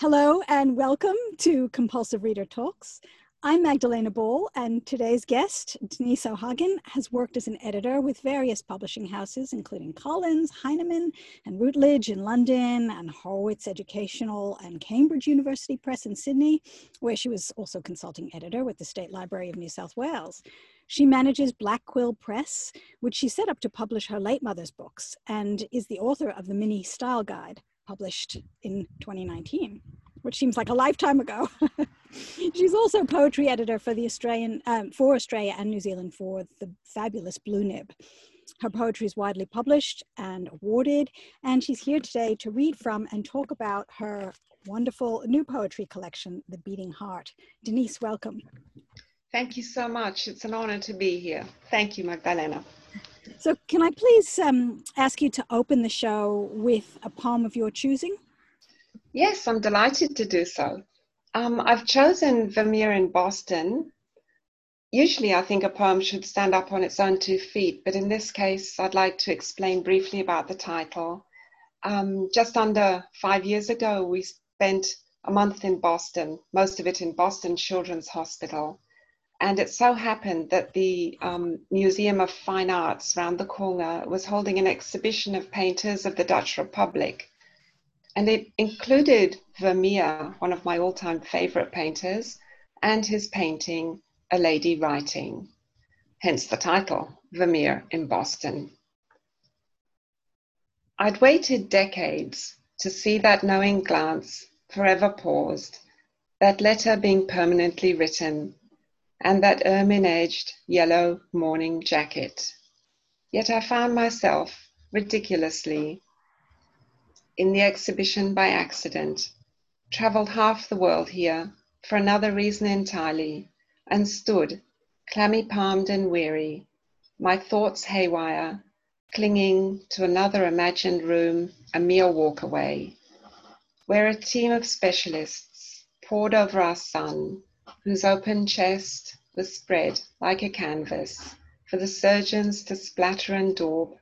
Hello and welcome to Compulsive Reader Talks. I'm Magdalena Ball, and today's guest, Denise O'Hagan, has worked as an editor with various publishing houses, including Collins, Heinemann, and Routledge in London, and Horwitz Educational and Cambridge University Press in Sydney, where she was also consulting editor with the State Library of New South Wales. She manages Black Quill Press, which she set up to publish her late mother's books, and is the author of the Mini Style Guide, published in 2019, which seems like a lifetime ago. She's also poetry editor for the Australian, um, for Australia and New Zealand for the fabulous Blue Nib. Her poetry is widely published and awarded, and she's here today to read from and talk about her wonderful new poetry collection, The Beating Heart. Denise, welcome. Thank you so much. It's an honor to be here. Thank you, Magdalena. So, can I please um, ask you to open the show with a poem of your choosing? Yes, I'm delighted to do so. Um, I've chosen Vermeer in Boston. Usually, I think a poem should stand up on its own two feet, but in this case, I'd like to explain briefly about the title. Um, just under five years ago, we spent a month in Boston, most of it in Boston Children's Hospital. And it so happened that the um, Museum of Fine Arts round the corner was holding an exhibition of painters of the Dutch Republic. And it included Vermeer, one of my all time favorite painters, and his painting, A Lady Writing, hence the title, Vermeer in Boston. I'd waited decades to see that knowing glance forever paused, that letter being permanently written and that ermine edged yellow morning jacket. Yet I found myself, ridiculously, in the exhibition by accident, travelled half the world here for another reason entirely, and stood, clammy palmed and weary, my thoughts haywire, clinging to another imagined room a mere walk away, where a team of specialists pored over our son whose open chest was spread like a canvas for the surgeons to splatter and daub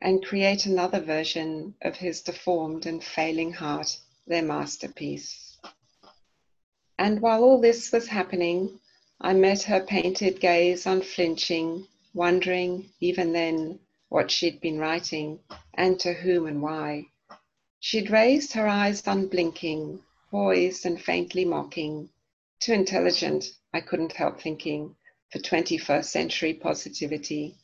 and create another version of his deformed and failing heart, their masterpiece. And while all this was happening, I met her painted gaze unflinching, wondering even then what she'd been writing and to whom and why. She'd raised her eyes unblinking, poised and faintly mocking, too intelligent, I couldn't help thinking, for 21st century positivity.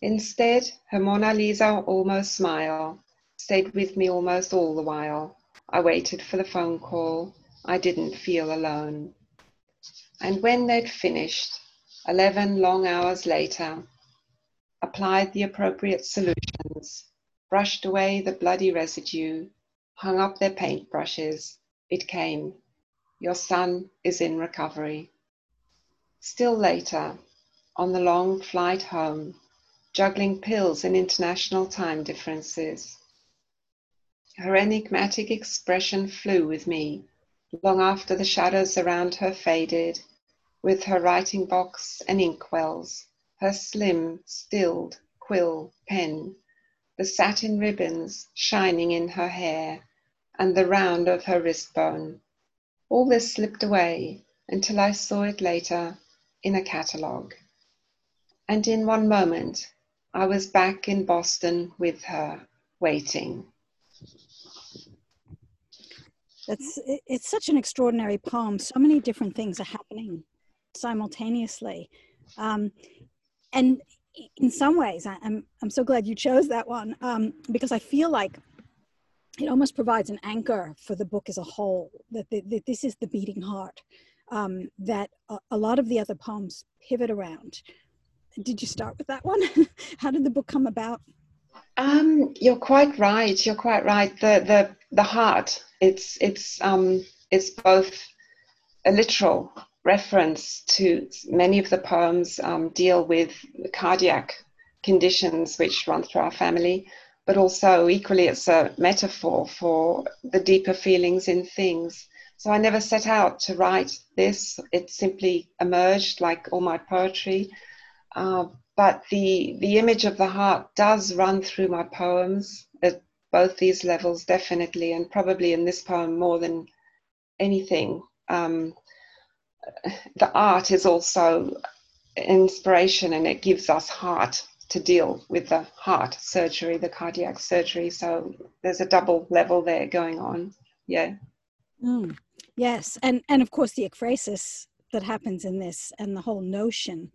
Instead, her Mona Lisa almost smile stayed with me almost all the while. I waited for the phone call. I didn't feel alone. And when they'd finished, 11 long hours later, applied the appropriate solutions, brushed away the bloody residue, hung up their paintbrushes, it came your son is in recovery. Still later, on the long flight home, juggling pills and international time differences. Her enigmatic expression flew with me long after the shadows around her faded, with her writing box and inkwells, her slim, stilled quill pen, the satin ribbons shining in her hair, and the round of her wrist bone all this slipped away until I saw it later in a catalogue. And in one moment, I was back in Boston with her, waiting. It's, it's such an extraordinary poem. So many different things are happening simultaneously. Um, and in some ways, I, am I'm so glad you chose that one um, because I feel like it almost provides an anchor for the book as a whole that, the, that this is the beating heart um, that a, a, lot of the other poems pivot around. Did you start with that one? How did the book come about? Um, you're quite right. You're quite right. The the the heart it's it's um it's both a literal reference to many of the poems um, deal with cardiac conditions which run through our family but also equally it's a metaphor for the deeper feelings in things. So I never set out to write this. It simply emerged like all my poetry. Uh, but the, the image of the heart does run through my poems. It both these levels definitely, and probably in this poem more than anything. Um, the art is also inspiration and it gives us heart to deal with the heart surgery, the cardiac surgery. So there's a double level there going on. Yeah. Mm, yes. And, and of course, the ekphrasis that happens in this and the whole notion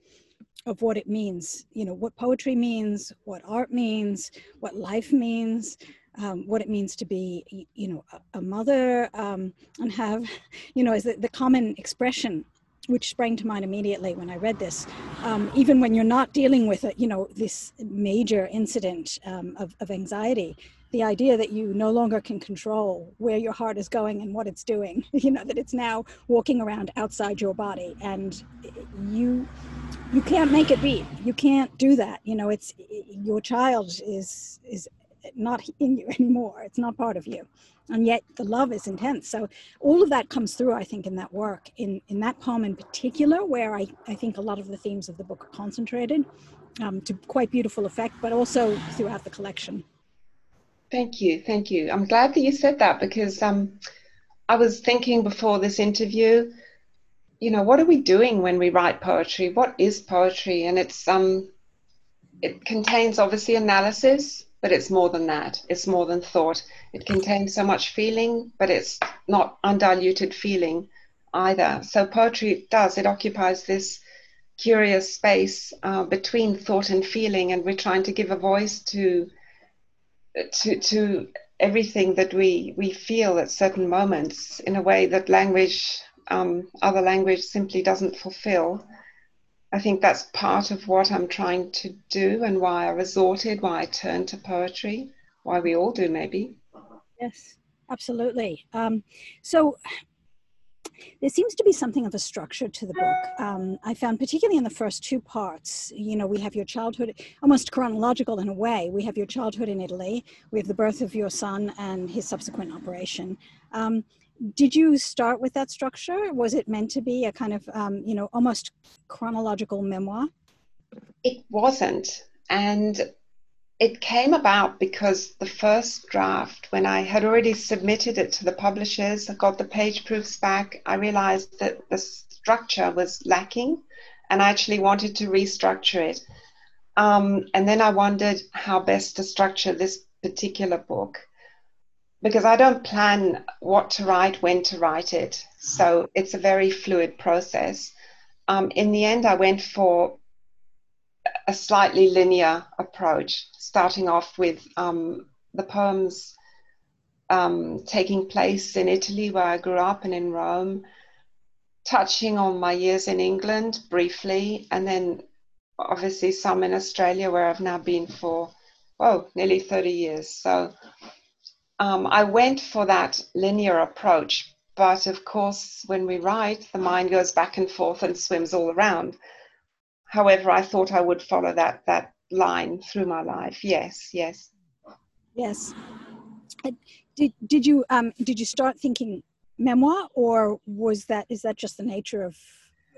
of what it means, you know, what poetry means, what art means, what life means, um, what it means to be, you know, a, a mother um, and have, you know, is the, the common expression which sprang to mind immediately when I read this. Um, even when you're not dealing with, a, you know, this major incident um, of, of anxiety, the idea that you no longer can control where your heart is going and what it's doing, you know, that it's now walking around outside your body and you you can't make it beat. You can't do that. You know, it's your child is is not in you anymore. It's not part of you and yet the love is intense. So all of that comes through i think in that work in in that poem in particular where i i think a lot of the themes of the book are concentrated um, to quite beautiful effect but also throughout the collection. Thank you. Thank you. I'm glad that you said that because um i was thinking before this interview you know what are we doing when we write poetry? What is poetry? And it's um it contains obviously analysis but it's more than that. It's more than thought. It contains so much feeling, but it's not undiluted feeling either. So poetry does, it occupies this curious space uh, between thought and feeling, and we're trying to give a voice to to to everything that we we feel at certain moments in a way that language um, other language simply doesn't fulfill I think that's part of what I'm trying to do and why I resorted, why I turned to poetry, why we all do, maybe. Yes, absolutely. Um, so there seems to be something of a structure to the book. Um, I found, particularly in the first two parts, you know, we have your childhood, almost chronological in a way. We have your childhood in Italy, we have the birth of your son and his subsequent operation. Um, did you start with that structure? Was it meant to be a kind of, um, you know, almost chronological memoir? It wasn't. And it came about because the first draft, when I had already submitted it to the publishers, I got the page proofs back, I realized that the structure was lacking and I actually wanted to restructure it. Um, and then I wondered how best to structure this particular book because I don't plan what to write, when to write it. So it's a very fluid process. Um, in the end, I went for a slightly linear approach, starting off with um, the poems um, taking place in Italy, where I grew up, and in Rome, touching on my years in England briefly, and then obviously some in Australia, where I've now been for, oh, nearly 30 years. So um, I went for that linear approach. But of course, when we write, the mind goes back and forth and swims all around. However, I thought I would follow that that line through my life. Yes, yes, yes. Uh, did did you um, did you start thinking memoir, or was that is that just the nature of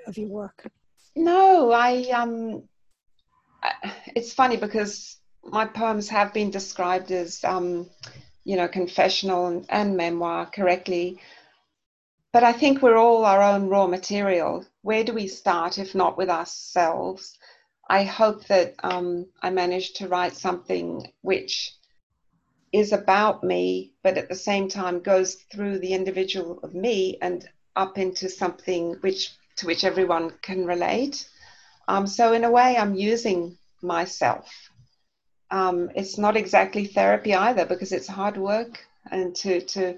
of your work? No, I um, it's funny because my poems have been described as um, you know, confessional and, and memoir correctly. But I think we're all our own raw material. Where do we start if not with ourselves? I hope that um, I managed to write something which is about me, but at the same time goes through the individual of me and up into something which to which everyone can relate. Um, so in a way, I'm using myself um, it's not exactly therapy either because it's hard work and to to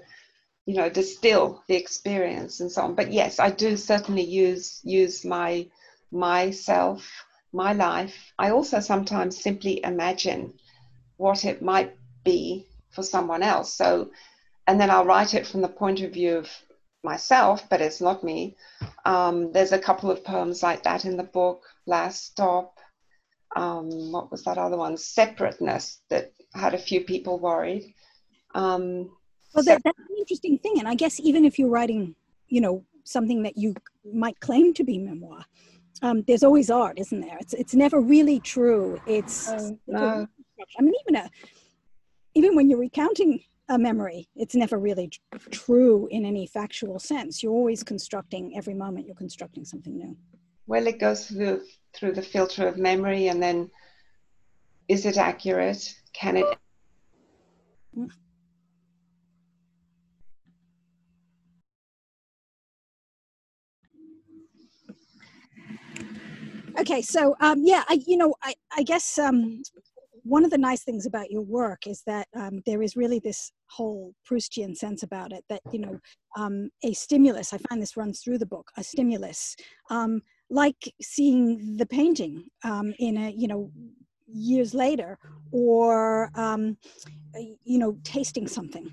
you know distill the experience and so on. But yes i do certainly use use my myself my life. I also sometimes simply imagine what it might be for someone else. So and then i'll write it from the point of view of myself but it's not me. Um, there's a couple of poems like that in the book last stop um, what was that other one? Separateness that had a few people worried. Um, well, that, that's an interesting thing. And I guess even if you're writing, you know, something that you might claim to be memoir, um, there's always art, isn't there? It's it's never really true. It's uh, no. I mean, even a even when you're recounting a memory, it's never really true in any factual sense. You're always constructing every moment. You're constructing something new. Well, it goes through through the filter of memory, and then is it accurate? Can it? Okay, so um, yeah, I, you know, I, I guess um, one of the nice things about your work is that um, there is really this whole Proustian sense about it that, you know, um, a stimulus, I find this runs through the book, a stimulus, um, like seeing the painting um, in a, you know, years later or, um, you know, tasting something.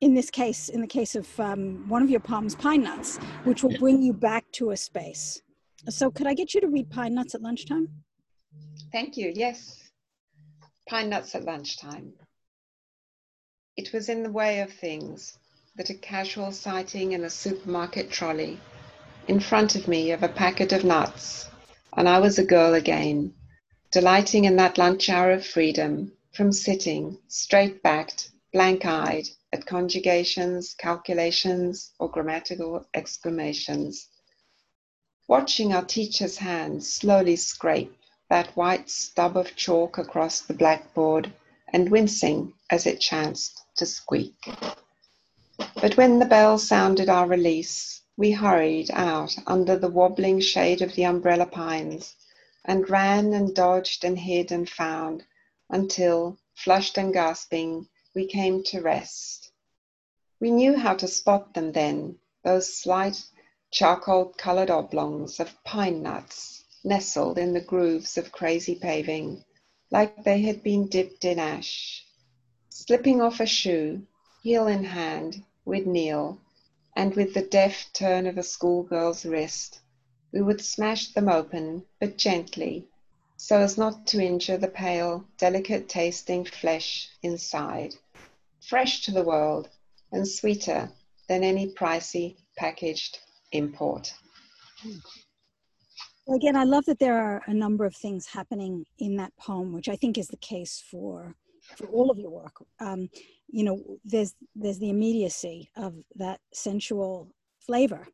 In this case, in the case of um, one of your palms Pine Nuts, which will bring you back to a space. So could I get you to read Pine Nuts at lunchtime? Thank you, yes pine nuts at lunchtime. It was in the way of things that a casual sighting in a supermarket trolley in front of me of a packet of nuts, and I was a girl again, delighting in that lunch hour of freedom from sitting straight backed, blank eyed at conjugations, calculations, or grammatical exclamations. Watching our teacher's hands slowly scrape that white stub of chalk across the blackboard and wincing as it chanced to squeak. But when the bell sounded our release, we hurried out under the wobbling shade of the umbrella pines and ran and dodged and hid and found until, flushed and gasping, we came to rest. We knew how to spot them then, those slight charcoal colored oblongs of pine nuts nestled in the grooves of crazy paving, like they had been dipped in ash. Slipping off a shoe, heel in hand, we'd kneel, and with the deft turn of a schoolgirl's wrist, we would smash them open, but gently, so as not to injure the pale, delicate tasting flesh inside, fresh to the world and sweeter than any pricey packaged import. Well, again, I love that there are a number of things happening in that poem, which I think is the case for for all of your work. Um, you know, there's there's the immediacy of that sensual flavor.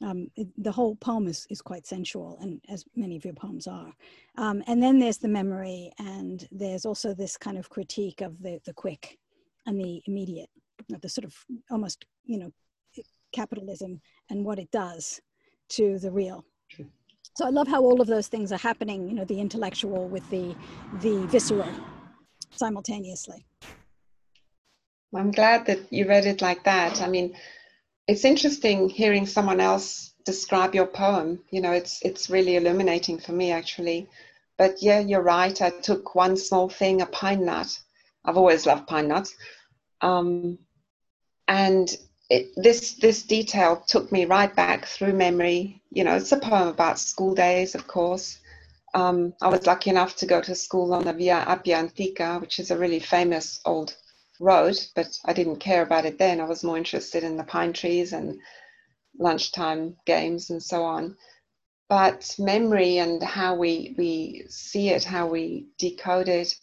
Um, it, the whole poem is, is quite sensual, and as many of your poems are. Um, and then there's the memory, and there's also this kind of critique of the the quick and the immediate, the sort of almost you know capitalism and what it does to the real so I love how all of those things are happening, you know, the intellectual with the, the visceral simultaneously. I'm glad that you read it like that. I mean, it's interesting hearing someone else describe your poem. You know, it's it's really illuminating for me actually. But yeah, you're right. I took one small thing, a pine nut. I've always loved pine nuts, um, and it, this this detail took me right back through memory. You know, it's a poem about school days, of course. Um, I was lucky enough to go to school on the Via Appia Antica, which is a really famous old road, but I didn't care about it then. I was more interested in the pine trees and lunchtime games and so on. But memory and how we, we see it, how we decode it,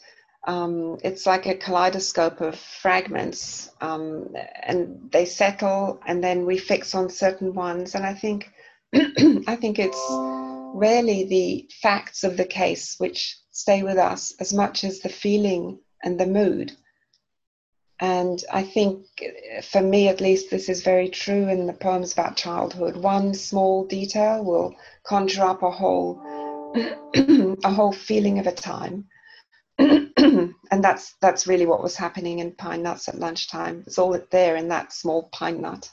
um, it's like a kaleidoscope of fragments um, and they settle and then we fix on certain ones and i think i think it's rarely the facts of the case which stay with us as much as the feeling and the mood and i think for me at least this is very true in the poems about childhood one small detail will conjure up a whole a whole feeling of a time and that's that's really what was happening in pine nuts at lunchtime. It's all there in that small pine nut.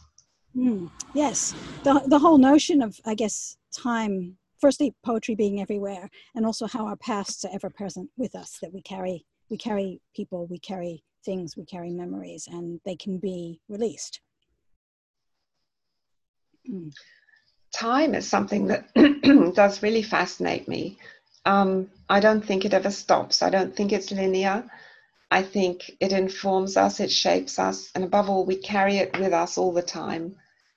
Mm, yes, the the whole notion of I guess time. Firstly, poetry being everywhere, and also how our pasts are ever present with us. That we carry we carry people, we carry things, we carry memories, and they can be released. Mm. Time is something that does really fascinate me um, I don't think it ever stops. I don't think it's linear. I think it informs us, it shapes us, and above all, we carry it with us all the time.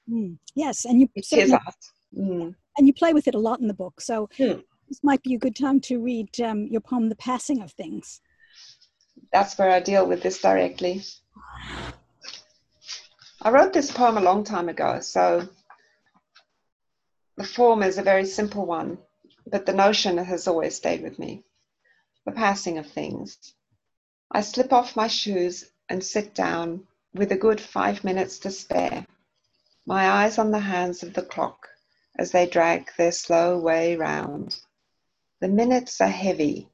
Mm, yes, and you it is us. Mm. And you play with it a lot in the book. So mm. this might be a good time to read um, your poem, "The Passing of Things." that's where I deal with this directly. I wrote this poem a long time ago, so the form is a very simple one, but the notion has always stayed with me. The passing of things. I slip off my shoes and sit down with a good five minutes to spare, my eyes on the hands of the clock as they drag their slow way round. The minutes are heavy.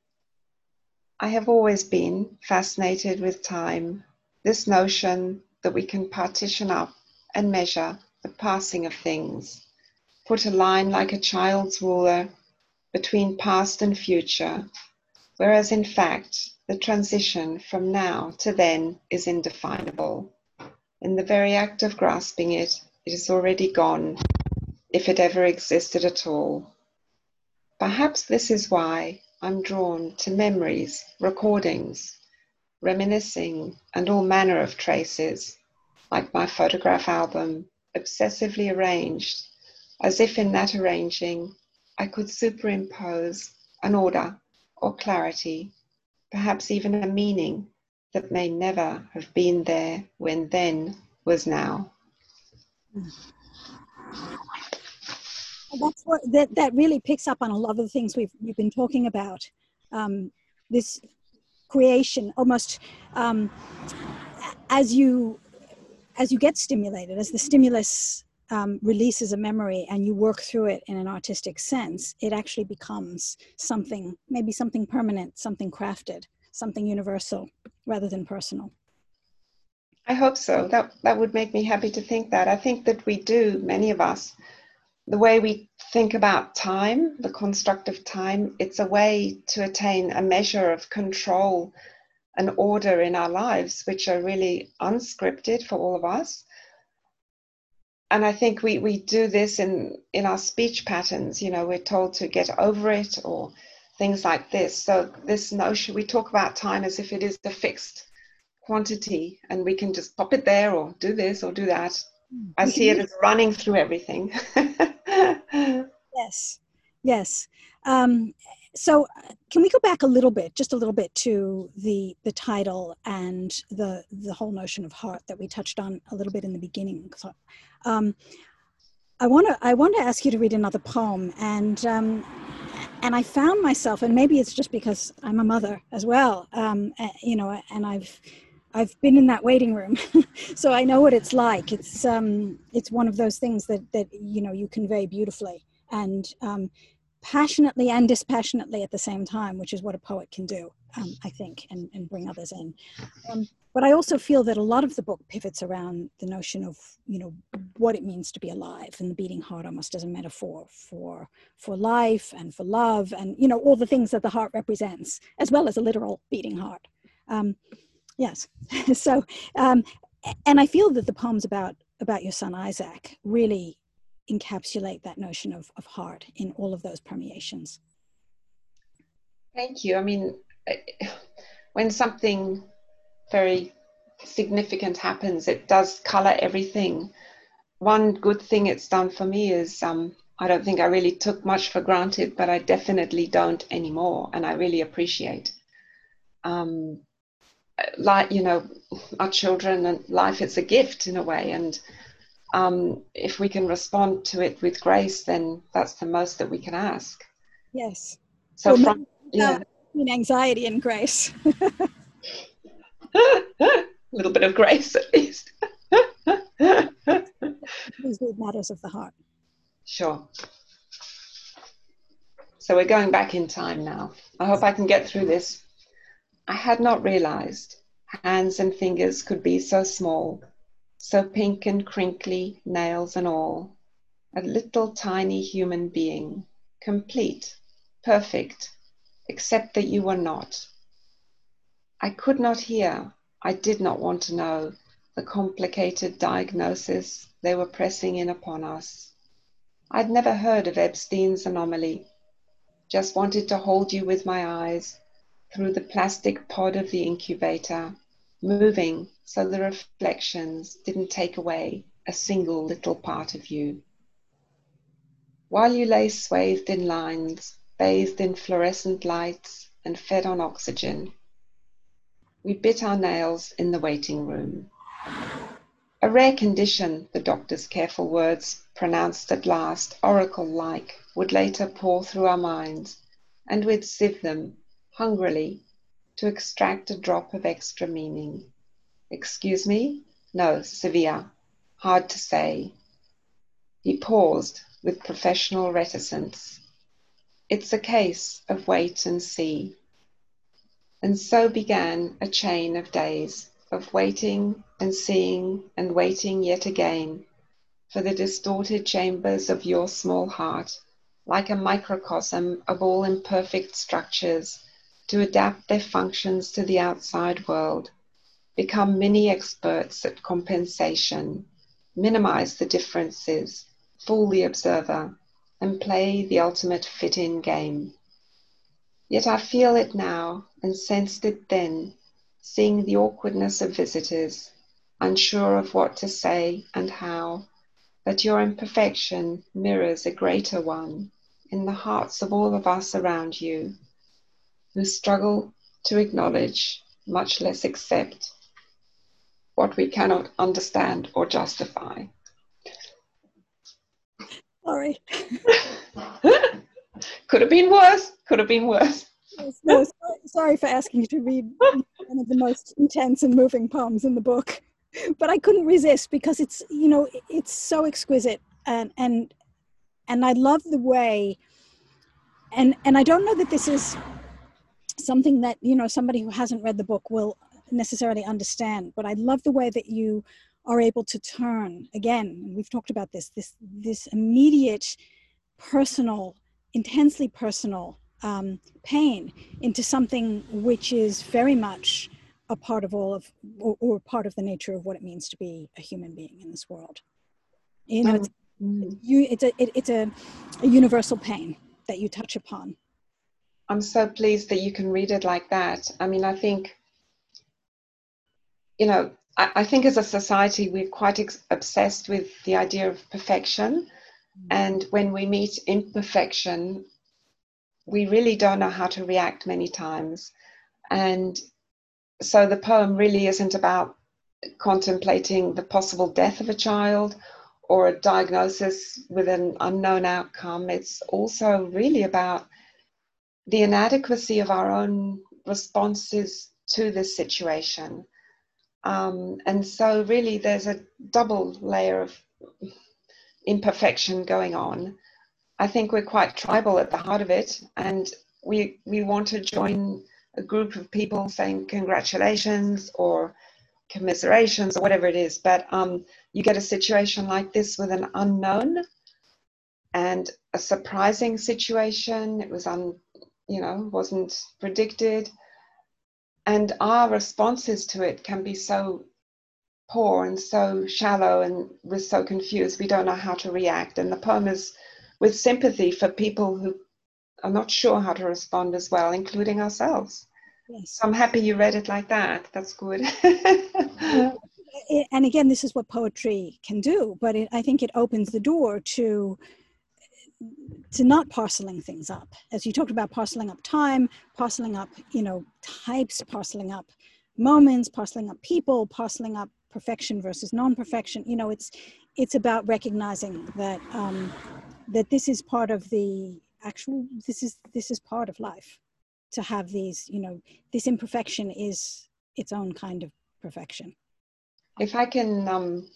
I have always been fascinated with time, this notion that we can partition up and measure the passing of things, put a line like a child's ruler between past and future, whereas in fact, the transition from now to then is indefinable. In the very act of grasping it, it is already gone, if it ever existed at all. Perhaps this is why I'm drawn to memories, recordings, reminiscing, and all manner of traces, like my photograph album, obsessively arranged, as if in that arranging I could superimpose an order or clarity, perhaps even a meaning that may never have been there when then was now. That's what that, that really picks up on a lot of the things we've, we've been talking about. Um, this creation almost um, as you as you get stimulated as the stimulus um, releases a memory and you work through it in an artistic sense it actually becomes something maybe something permanent something crafted something universal rather than personal. I hope so. That that would make me happy to think that. I think that we do many of us the way we think about time, the construct of time, it's a way to attain a measure of control and order in our lives, which are really unscripted for all of us. And I think we, we do this in, in our speech patterns. You know, we're told to get over it or things like this. So, this notion, we talk about time as if it is a fixed quantity and we can just pop it there or do this or do that. I see it as running through everything. yes, yes. Um, so, can we go back a little bit, just a little bit, to the the title and the the whole notion of heart that we touched on a little bit in the beginning? So, um, I want to I want to ask you to read another poem, and um, and I found myself, and maybe it's just because I'm a mother as well, um, you know, and I've I've been in that waiting room, so I know what it's like. It's um, it's one of those things that that you know you convey beautifully and um, passionately and dispassionately at the same time, which is what a poet can do, um, I think, and, and bring others in. Um, but I also feel that a lot of the book pivots around the notion of you know what it means to be alive and the beating heart almost as a metaphor for for life and for love and you know all the things that the heart represents, as well as a literal beating heart. Um, Yes. so, um, and I feel that the poems about about your son Isaac really encapsulate that notion of, of heart in all of those permeations. Thank you. I mean, when something very significant happens, it does color everything. One good thing it's done for me is um, I don't think I really took much for granted, but I definitely don't anymore, and I really appreciate. Um, like you know our children and life is a gift in a way. And um, if we can respond to it with grace then that's the most that we can ask. Yes. So well, from yeah. in anxiety and grace. A little bit of grace at least. These matters of the heart. Sure. So we're going back in time now. I hope i can get through this I had not realized hands and fingers could be so small, so pink and crinkly, nails and all. A little tiny human being, complete, perfect, except that you were not. I could not hear, I did not want to know the complicated diagnosis they were pressing in upon us. I'd never heard of Ebstein's anomaly, just wanted to hold you with my eyes through the plastic pod of the incubator, moving so the reflections didn't take away a single little part of you. While you lay swathed in lines, bathed in fluorescent lights, and fed on oxygen, we bit our nails in the waiting room. A rare condition, the doctor's careful words, pronounced at last, oracle like, would later pour through our minds, and we'd sieve them, hungrily, to extract a drop of extra meaning. Excuse me? No, severe. Hard to say. He paused with professional reticence. It's a case of wait and see. And so began a chain of days of waiting and seeing and waiting yet again for the distorted chambers of your small heart, like a microcosm of all imperfect structures, to adapt their functions to the outside world, become mini experts at compensation, minimize the differences, fool the observer, and play the ultimate fit in game. Yet I feel it now and sensed it then, seeing the awkwardness of visitors, unsure of what to say and how, that your imperfection mirrors a greater one in the hearts of all of us around you who struggle to acknowledge, much less accept, what we cannot understand or justify. Sorry. could have been worse. Could have been worse. No, sorry, sorry for asking you to read one of the most intense and moving poems in the book, but I couldn't resist because it's you know it's so exquisite and and and I love the way. And and I don't know that this is something that you know somebody who hasn't read the book will necessarily understand, but I love the way that you are able to turn again. We've talked about this this this immediate personal intensely personal um, pain into something which is very much a part of all of or, or, part of the nature of what it means to be a human being in this world you know it's, mm. you, it's a it, it's a, a universal pain that you touch upon i'm so pleased that you can read it like that i mean i think you know i, I think as a society we're quite ex- obsessed with the idea of perfection mm. and when we meet imperfection we really don't know how to react many times. And so the poem really isn't about contemplating the possible death of a child or a diagnosis with an unknown outcome. It's also really about the inadequacy of our own responses to this situation. Um, and so, really, there's a double layer of imperfection going on. I think we're quite tribal at the heart of it, and we we want to join a group of people saying congratulations or commiserations or whatever it is. But um, you get a situation like this with an unknown and a surprising situation. It was un, you know, wasn't predicted, and our responses to it can be so poor and so shallow, and we're so confused. We don't know how to react. And the poem is with sympathy for people who are not sure how to respond as well, including ourselves. Yes. So I'm happy you read it like that. That's good. and again, this is what poetry can do, but it, I think it opens the door to to not parceling things up. As you talked about parceling up time, parceling up, you know, types, parceling up moments, parceling up people, parceling up perfection versus non-perfection. You know, it's it's about recognizing that um, that this is part of the actual this is this is part of life to have these you know this imperfection is its own kind of perfection if i can um,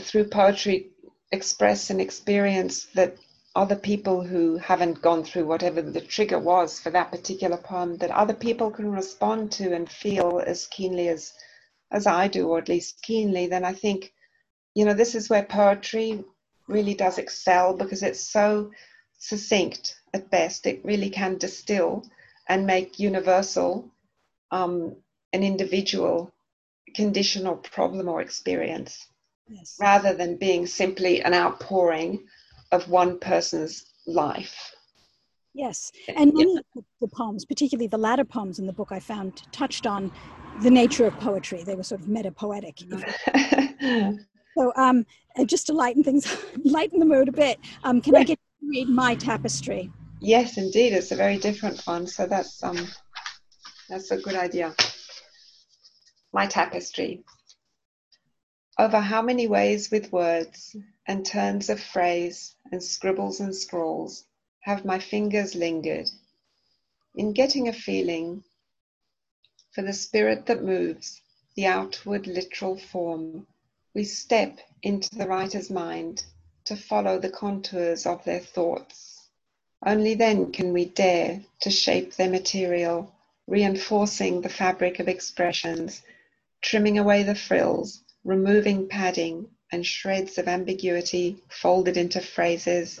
through poetry express an experience that other people who haven't gone through whatever the trigger was for that particular poem that other people can respond to and feel as keenly as as i do or at least keenly then i think you know this is where poetry really does excel because it's so succinct at best. It really can distill and make universal um, an individual condition or problem or experience yes. rather than being simply an outpouring of one person's life. Yes, and many yeah. of the poems, particularly the latter poems in the book, I found touched on the nature of poetry. They were sort of meta poetic. So, um, just to lighten things, lighten the mood a bit, um, can I get to read my tapestry? Yes, indeed, it's a very different one. So that's um, that's a good idea. my tapestry. Over how many ways with words and turns of phrase and scribbles and scrawls have my fingers lingered in getting a feeling for the spirit that moves the outward literal form. We step into the writer's mind to follow the contours of their thoughts. Only then can we dare to shape their material, reinforcing the fabric of expressions, trimming away the frills, removing padding and shreds of ambiguity folded into phrases,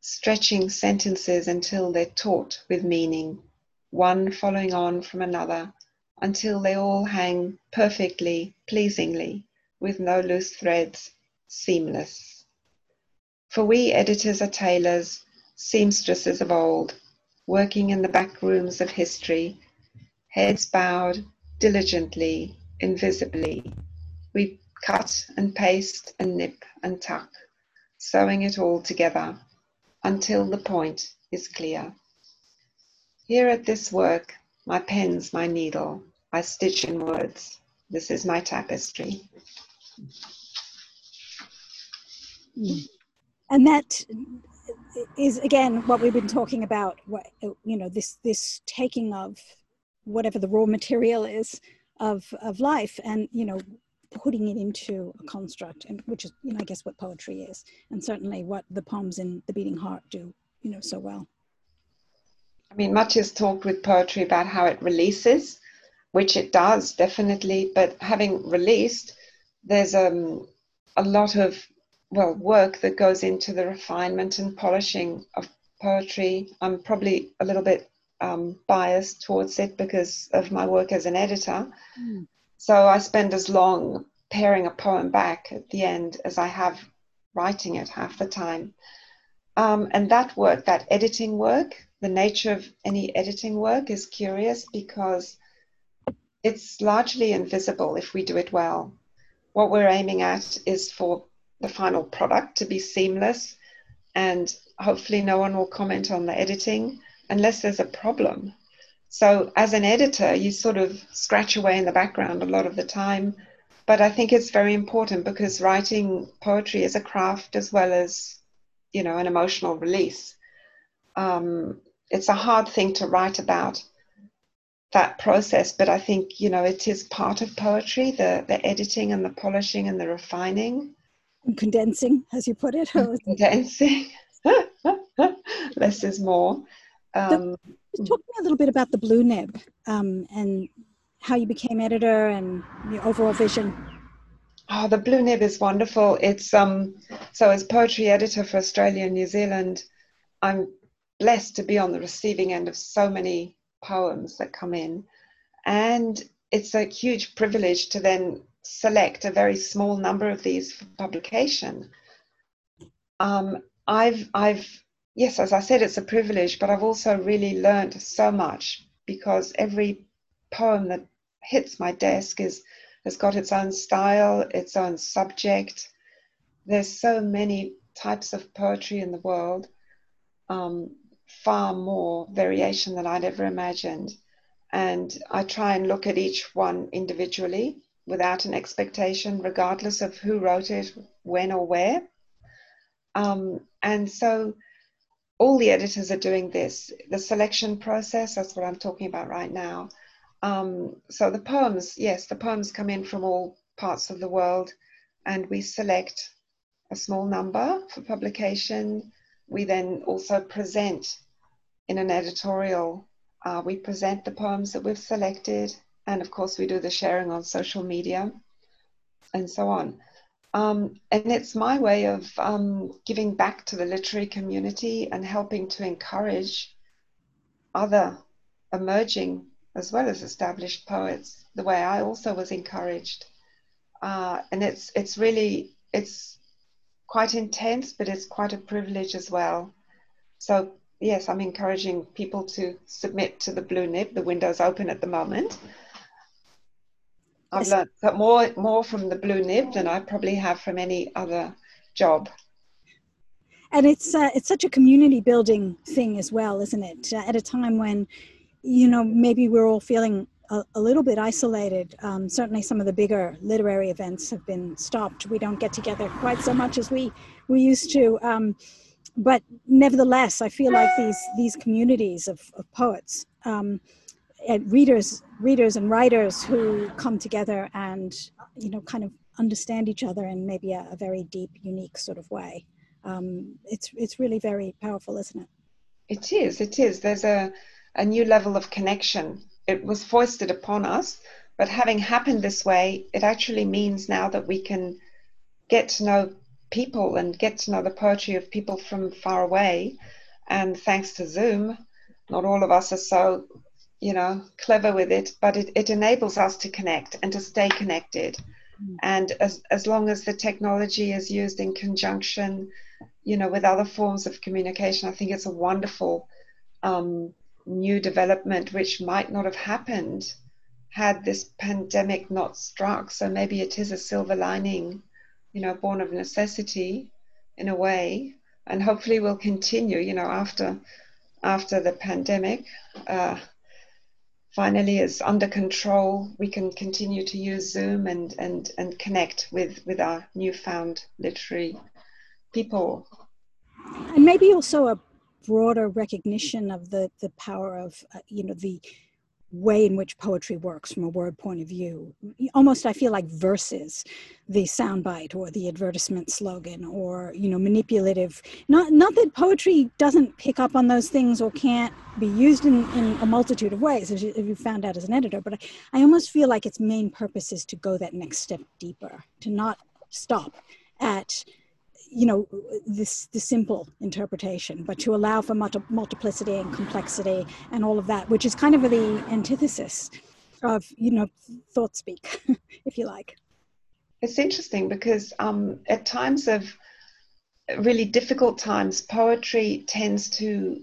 stretching sentences until they're taut with meaning, one following on from another, until they all hang perfectly, pleasingly, with no loose threads, seamless. For we editors are tailors, seamstresses of old, working in the back rooms of history, heads bowed diligently, invisibly. We cut and paste and nip and tuck, sewing it all together until the point is clear. Here at this work, my pen's my needle, I stitch in words. This is my tapestry. And that is again what we've been talking about. You know, this this taking of whatever the raw material is of of life, and you know, putting it into a construct, and which is you know, I guess what poetry is, and certainly what the poems in the Beating Heart do, you know, so well. I mean, much is talked with poetry about how it releases which it does definitely. But having released, there's um, a lot of well work that goes into the refinement and polishing of poetry. I'm probably a little bit um, biased towards it because of my work as an editor. Mm. So I spend as long paring a poem back at the end as I have writing it half the time. Um, and that work, that editing work, the nature of any editing work is curious because it's largely invisible if we do it well. What we're aiming at is for the final product to be seamless, and hopefully, no one will comment on the editing unless there's a problem. So, as an editor, you sort of scratch away in the background a lot of the time. But I think it's very important because writing poetry is a craft as well as, you know, an emotional release. Um, it's a hard thing to write about that process but i think you know it is part of poetry the the editing and the polishing and the refining and condensing as you put it condensing less is more um, so, talk to me a little bit about the blue nib um, and how you became editor and your overall vision oh the blue nib is wonderful it's um so as poetry editor for australia and new zealand i'm blessed to be on the receiving end of so many poems that come in. And it's a huge privilege to then select a very small number of these for publication. Um, I've, I've, yes, as I said, it's a privilege, but I've also really learned so much because every poem that hits my desk is has got its own style, its own subject. There's so many types of poetry in the world. Um, far more variation than I'd ever imagined. And I try and look at each one individually without an expectation, regardless of who wrote it, when or where. Um, and so all the editors are doing this. The selection process, that's what I'm talking about right now. Um, so the poems, yes, the poems come in from all parts of the world, and we select a small number for publication. We then also present in an editorial. Uh, we present the poems that we've selected, and of course, we do the sharing on social media and so on. Um, and it's my way of um, giving back to the literary community and helping to encourage other emerging as well as established poets the way I also was encouraged. Uh, and it's it's really it's quite intense, but it's quite a privilege as well. So yes, I'm encouraging people to submit to the Blue Nib. The window's open at the moment. I've learned more more from the Blue Nib than I probably have from any other job. And it's uh, it's such a community building thing as well, isn't it? Uh, at a time when, you know, maybe we're all feeling a, a little bit isolated. Um, certainly, some of the bigger literary events have been stopped. We don't get together quite so much as we we used to. Um, but nevertheless, I feel like these these communities of, of poets um, and readers, readers and writers who come together and you know kind of understand each other in maybe a, a very deep, unique sort of way. Um, it's it's really very powerful, isn't it? It is. It is. There's a a new level of connection. It was foisted upon us, but having happened this way, it actually means now that we can get to know people and get to know the poetry of people from far away. And thanks to Zoom, not all of us are so, you know, clever with it, but it, it enables us to connect and to stay connected. Mm. And as, as long as the technology is used in conjunction, you know, with other forms of communication, I think it's a wonderful um, new development which might not have happened had this pandemic not struck. So maybe it is a silver lining you know, born of necessity in a way, and hopefully we'll continue, you know, after after the pandemic uh, finally is under control, we can continue to use Zoom and and and connect with with our newfound literary people. And maybe also a broader recognition of the the power of uh, you know the way in which poetry works from a word point of view. Almost, I feel like verses the soundbite or the advertisement slogan or you know manipulative. Not not that poetry doesn't pick up on those things or can't be used in, in a multitude of ways, as you, you found out as an editor. But I, I almost feel like its main purpose is to go that next step deeper, to not stop at you know this the simple interpretation but to allow for multi- multiplicity and complexity and all of that which is kind of the antithesis of you know thought speak if you like. It's interesting because um, at times of really difficult times poetry tends to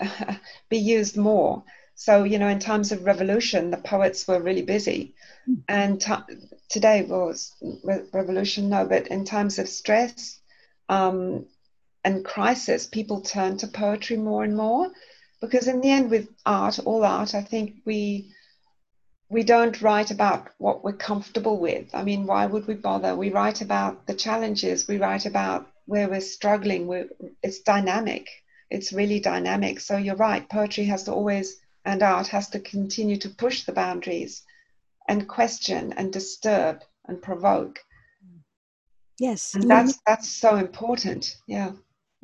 uh, be used more. So you know in times of revolution the poets were really busy. Mm. and t- today was re- revolution, no, but in times of stress um, and crisis, people turn to poetry more and more because in the end, with art, all art, I think we we don't write about what we're comfortable with. I mean, why would we bother? We write about the challenges. We write about where we're struggling. We're, it's dynamic. It's really dynamic. So you're right. Poetry has to always and art has to continue to push the boundaries and question and disturb and provoke. Yes. And that's that's so important. Yeah.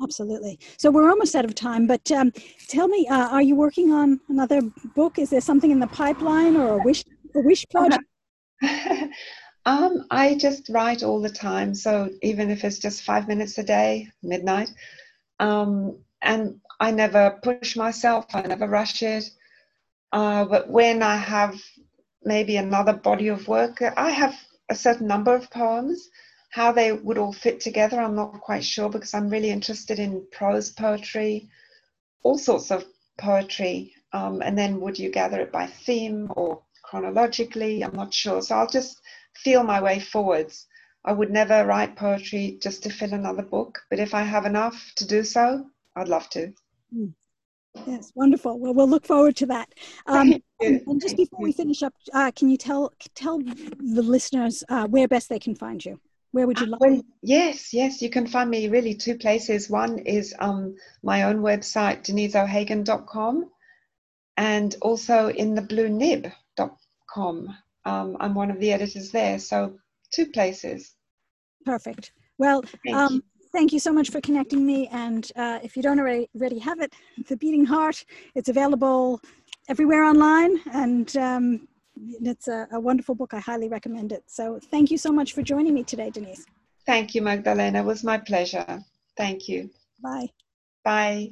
Absolutely. So we're almost out of time, but um, tell me, uh, are you working on another book? Is there something in the pipeline or a wish a wish project? um, I just write all the time. So even if it's just five minutes a day, midnight, um, and I never push myself. I never rush it. Uh, but when I have maybe another body of work. I have a certain number of poems. How they would all fit together, I'm not quite sure because I'm really interested in prose poetry, all sorts of poetry. Um, and then would you gather it by theme or chronologically? I'm not sure. So I'll just feel my way forwards. I would never write poetry just to fill another book, but if I have enough to do so, I'd love to. Mm. Yes, wonderful. Well, we'll look forward to that. Um, and, and, just before we finish up, uh, can you tell tell the listeners uh, where best they can find you? Where would you like? Well, yes, yes, you can find me really two places. One is um, my own website, deniseohagan.com, and also in the bluenib.com. Um, I'm one of the editors there, so two places. Perfect. Well, um, thank you so much for connecting me. And uh, if you don't already, already have it, The Beating Heart, it's available everywhere online. And um, it's a, a wonderful book. I highly recommend it. So thank you so much for joining me today, Denise. Thank you, Magdalena. It was my pleasure. Thank you. Bye. Bye.